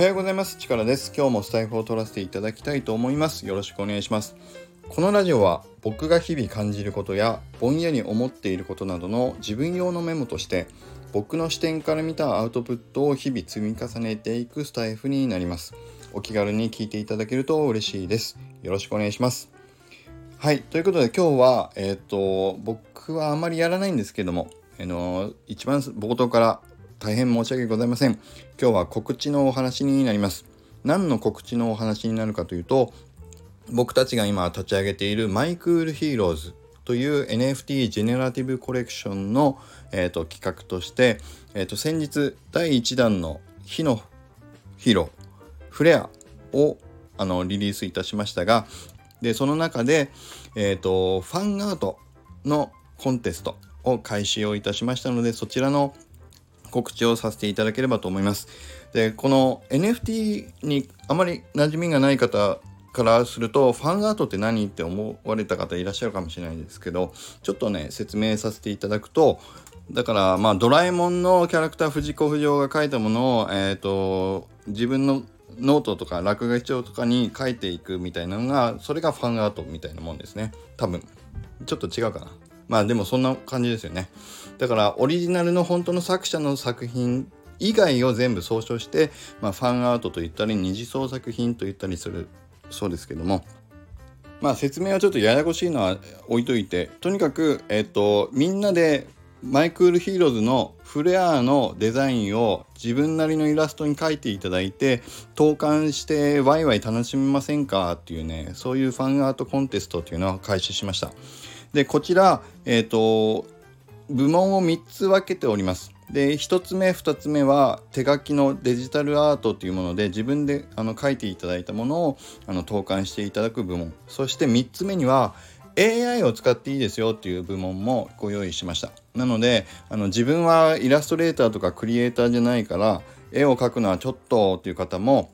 はようございます。チカラです。今日もスタイフを取らせていただきたいと思います。よろしくお願いします。このラジオは僕が日々感じることやぼんやり思っていることなどの自分用のメモとして僕の視点から見たアウトプットを日々積み重ねていくスタイフになります。お気軽に聞いていただけると嬉しいです。よろしくお願いします。はい。ということで今日は、えっ、ー、と、僕はあまりやらないんですけども、あの一番冒頭から大変申し訳ございません。今日は告知のお話になります。何の告知のお話になるかというと、僕たちが今立ち上げている My Cool HEROES という NFT ジェネラティブコレクションの、えーと、企画として、えーと、先日第1弾の火のヒーローフレアをあのリリースいたしましたがでその中で、えーとファンアートのコンテストを開始をいたしましたのでそちらの告知をさせていただければと思います。でこの NFT にあまり馴染みがない方からするとファンアートって何って思われた方いらっしゃるかもしれないですけどちょっとね説明させていただくとだからまあドラえもんのキャラクター藤子不二雄が書いたものを、えーと、自分のノートとか落書き帳とかに書いていくみたいなのがそれがファンアートみたいなもんですね。多分。ちょっと違うかな。まあでもそんな感じですよね。だからオリジナルの本当の作者の作品以外を全部総称して、まあ、ファンアートと言ったり二次創作品と言ったりするそうですけどもまあ説明はちょっとややこしいのは置いといてとにかく、えっ、とみんなで My Cool HEROES のフレアのデザインを自分なりのイラストに描いていただいて投函してワイワイ楽しみませんかっていうねそういうファンアートコンテストっていうのを開始しました。でこちら、えーと、部門を3つ分けております。で1つ目2つ目は手書きのデジタルアートというもので自分であの書いていただいたものをあの投函していただく部門そして3つ目には AI を使っていいですよっていう部門もご用意しましたなのであの自分はイラストレーターとかクリエイターじゃないから絵を描くのはちょっとっていう方も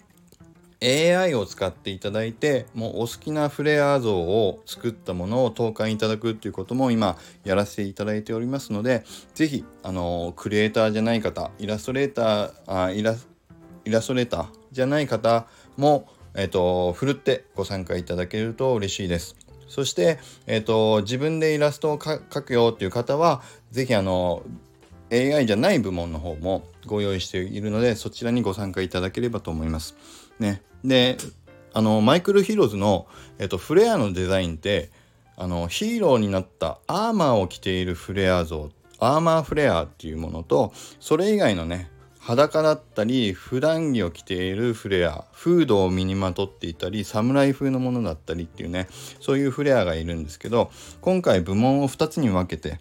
AI を使っていただいてもうお好きなフレア像を作ったものを投函いただくっていうことも今やらせていただいておりますので是非あのクリエイターじゃない方イラストレーターあイライラストレーターじゃない方もえっ、とふるってご参加いただけると嬉しいです。そして、えっ、と自分でイラストを描くよっていう方は是非あの AI じゃない部門の方もご用意しているのでそちらにご参加いただければと思います。ね、であのマイクル・ヒーローズの、えっと、フレアのデザインってあのヒーローになったアーマーを着ているフレア像アーマーフレアっていうものとそれ以外のね裸だったり普段着を着ているフレアフードを身にまとっていたり侍風のものだったりっていうねそういうフレアがいるんですけど今回部門を2つに分けて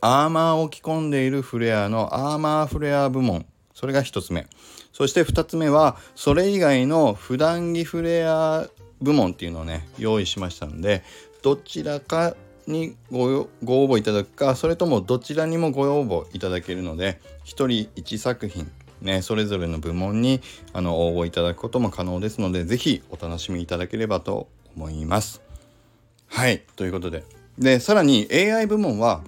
アーマーを着込んでいるフレアのアーマーフレア部門。それが1つ目。そして2つ目はそれ以外の普段着フレア部門っていうのをね用意しましたのでどちらかにごご応募いただくかそれともどちらにもご応募いただけるので1人1作品ね、それぞれの部門にあの応募いただくことも可能ですので是非お楽しみいただければと思います。はいということで。でさらに AI 部門は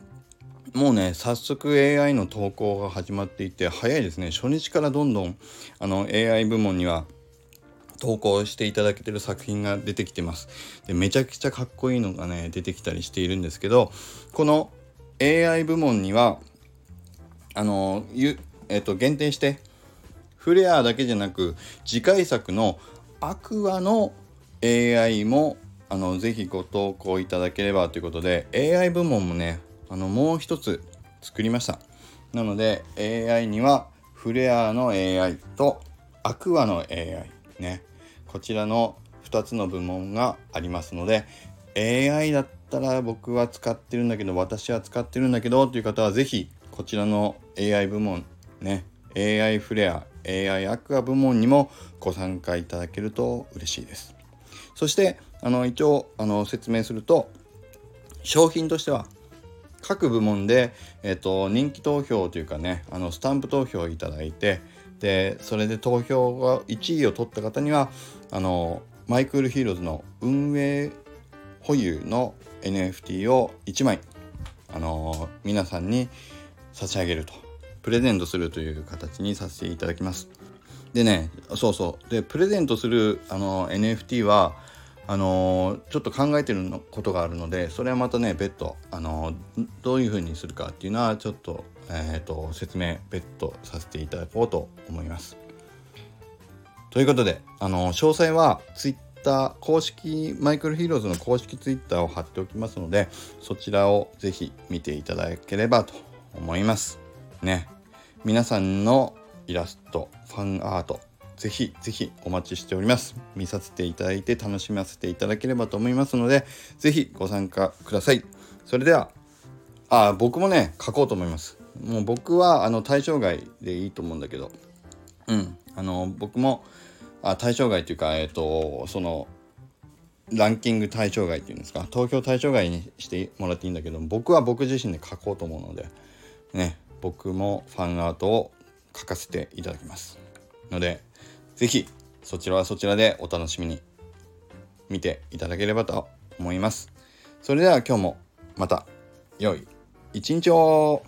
もうね早速 AI の投稿が始まっていて早いですね。初日からどんどんあの AI 部門には投稿していただけてる作品が出てきてます。でめちゃくちゃかっこいいのがね出てきたりしているんですけどこの AI 部門にはあのゆ、えっと、限定してフレアだけじゃなく次回作のアクアの AI もあのぜひご投稿いただければということで AI 部門もねあのもう一つ作りました。なので AI にはフレアの AI とアクアの AI ね。こちらの2つの部門がありますので AI だったら僕は使ってるんだけど私は使ってるんだけどという方は是非こちらの AI 部門ね。AI フレア AI アクア部門にもご参加いただけると嬉しいです。そしてあの一応あの説明すると商品としては各部門で、えっと、人気投票というかねあのスタンプ投票をいただいてでそれで投票が1位を取った方にはあの My Cool HEROES の運営保有の NFT を1枚あの皆さんに差し上げるとプレゼントするという形にさせていただきます。でねそうそう。でプレゼントするあの NFT はあのちょっと考えてるのことがあるのでそれはまたね別途あのどういうふうにするかっていうのはちょっと,、えーと、説明別途させていただこうと思います。ということであの詳細は Twitter 公式マイクロヒーローズの公式 Twitter を貼っておきますのでそちらをぜひ見ていただければと思います。ね皆さんのイラストファンアートぜひぜひお待ちしております。見させていただいて楽しませていただければと思いますので、ぜひご参加ください。それでは、あ、僕もね、書こうと思います。もう僕はあの対象外でいいと思うんだけど、うん、あの僕もあ対象外というか、えっ、ー、と、その、ランキング対象外っていうんですか、投票対象外にしてもらっていいんだけど、僕は僕自身で書こうと思うので、ね、僕もファンアートを書かせていただきます。ので、是非そちらはそちらでお楽しみに見ていただければと思います。それでは今日もまた良い一日を